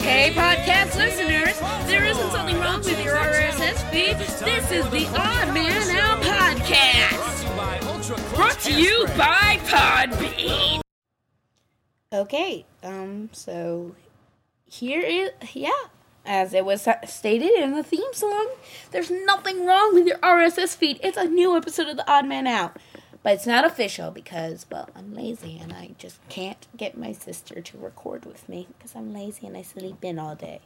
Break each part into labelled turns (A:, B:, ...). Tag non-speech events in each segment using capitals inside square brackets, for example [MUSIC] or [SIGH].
A: Hey, podcast listeners, there isn't something wrong with your RSS feed. This is the Odd Man Out Podcast. Brought to you by Podbean.
B: Okay, um, so here is, yeah, as it was stated in the theme song, there's nothing wrong with your RSS feed. It's a new episode of The Odd Man Out. But it's not official because, well, I'm lazy and I just can't get my sister to record with me because I'm lazy and I sleep in all day.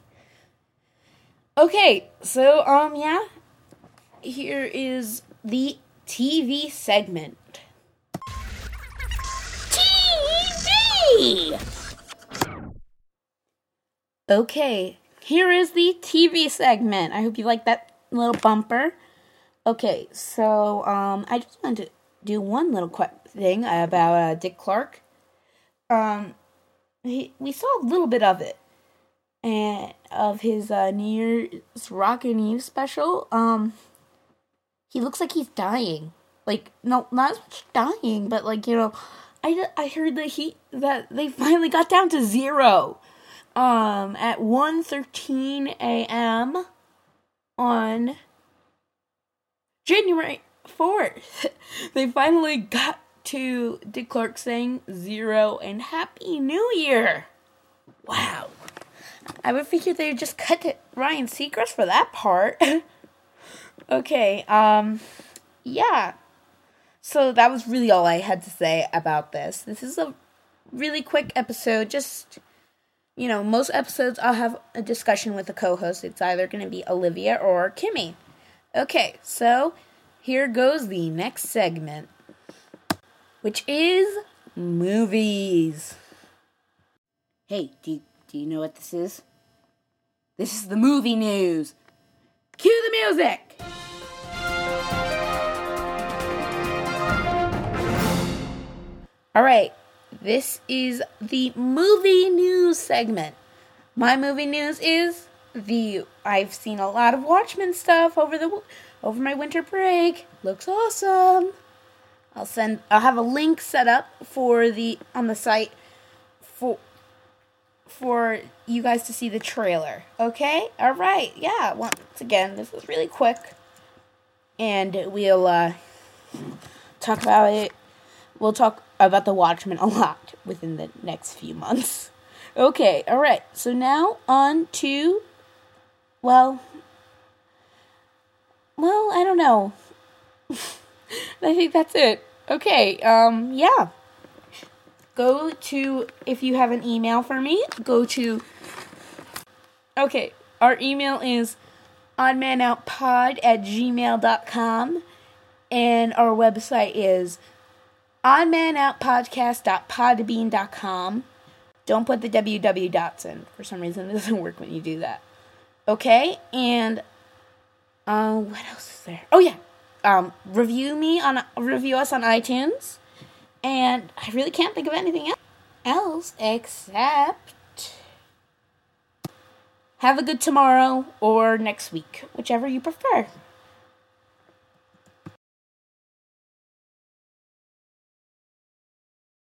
B: Okay, so, um, yeah, here is the TV segment. TV! Okay, here is the TV segment. I hope you like that little bumper. Okay, so um, I just wanted to do one little quick thing about uh, Dick Clark. Um, he, we saw a little bit of it, and of his uh, New Year's Rockin' Eve special. Um, he looks like he's dying. Like no, not as much dying, but like you know, I I heard that he that they finally got down to zero. Um, at 1.13 a.m. on January 4th, [LAUGHS] they finally got to Dick Clark saying zero and Happy New Year. Wow. I would figure they would just cut to Ryan Seacrest for that part. [LAUGHS] okay, um, yeah. So that was really all I had to say about this. This is a really quick episode. Just, you know, most episodes I'll have a discussion with a co host. It's either going to be Olivia or Kimmy. Okay, so here goes the next segment, which is movies. Hey, do you, do you know what this is? This is the movie news. Cue the music! Alright, this is the movie news segment. My movie news is the I've seen a lot of Watchmen stuff over the over my winter break. Looks awesome. I'll send I'll have a link set up for the on the site for for you guys to see the trailer. Okay? All right. Yeah, once again, this is really quick. And we'll uh talk about it. We'll talk about the Watchmen a lot within the next few months. [LAUGHS] Okay, all right. So now on to well, well, I don't know. [LAUGHS] I think that's it. Okay, um, yeah. Go to, if you have an email for me, go to, okay, our email is oddmanoutpod at gmail.com, and our website is oddmanoutpodcast.podbean.com. Don't put the www dots in. For some reason, it doesn't work when you do that. Okay, and uh, what else is there? Oh yeah, um, review me on review us on iTunes, and I really can't think of anything else except have a good tomorrow or next week, whichever you prefer.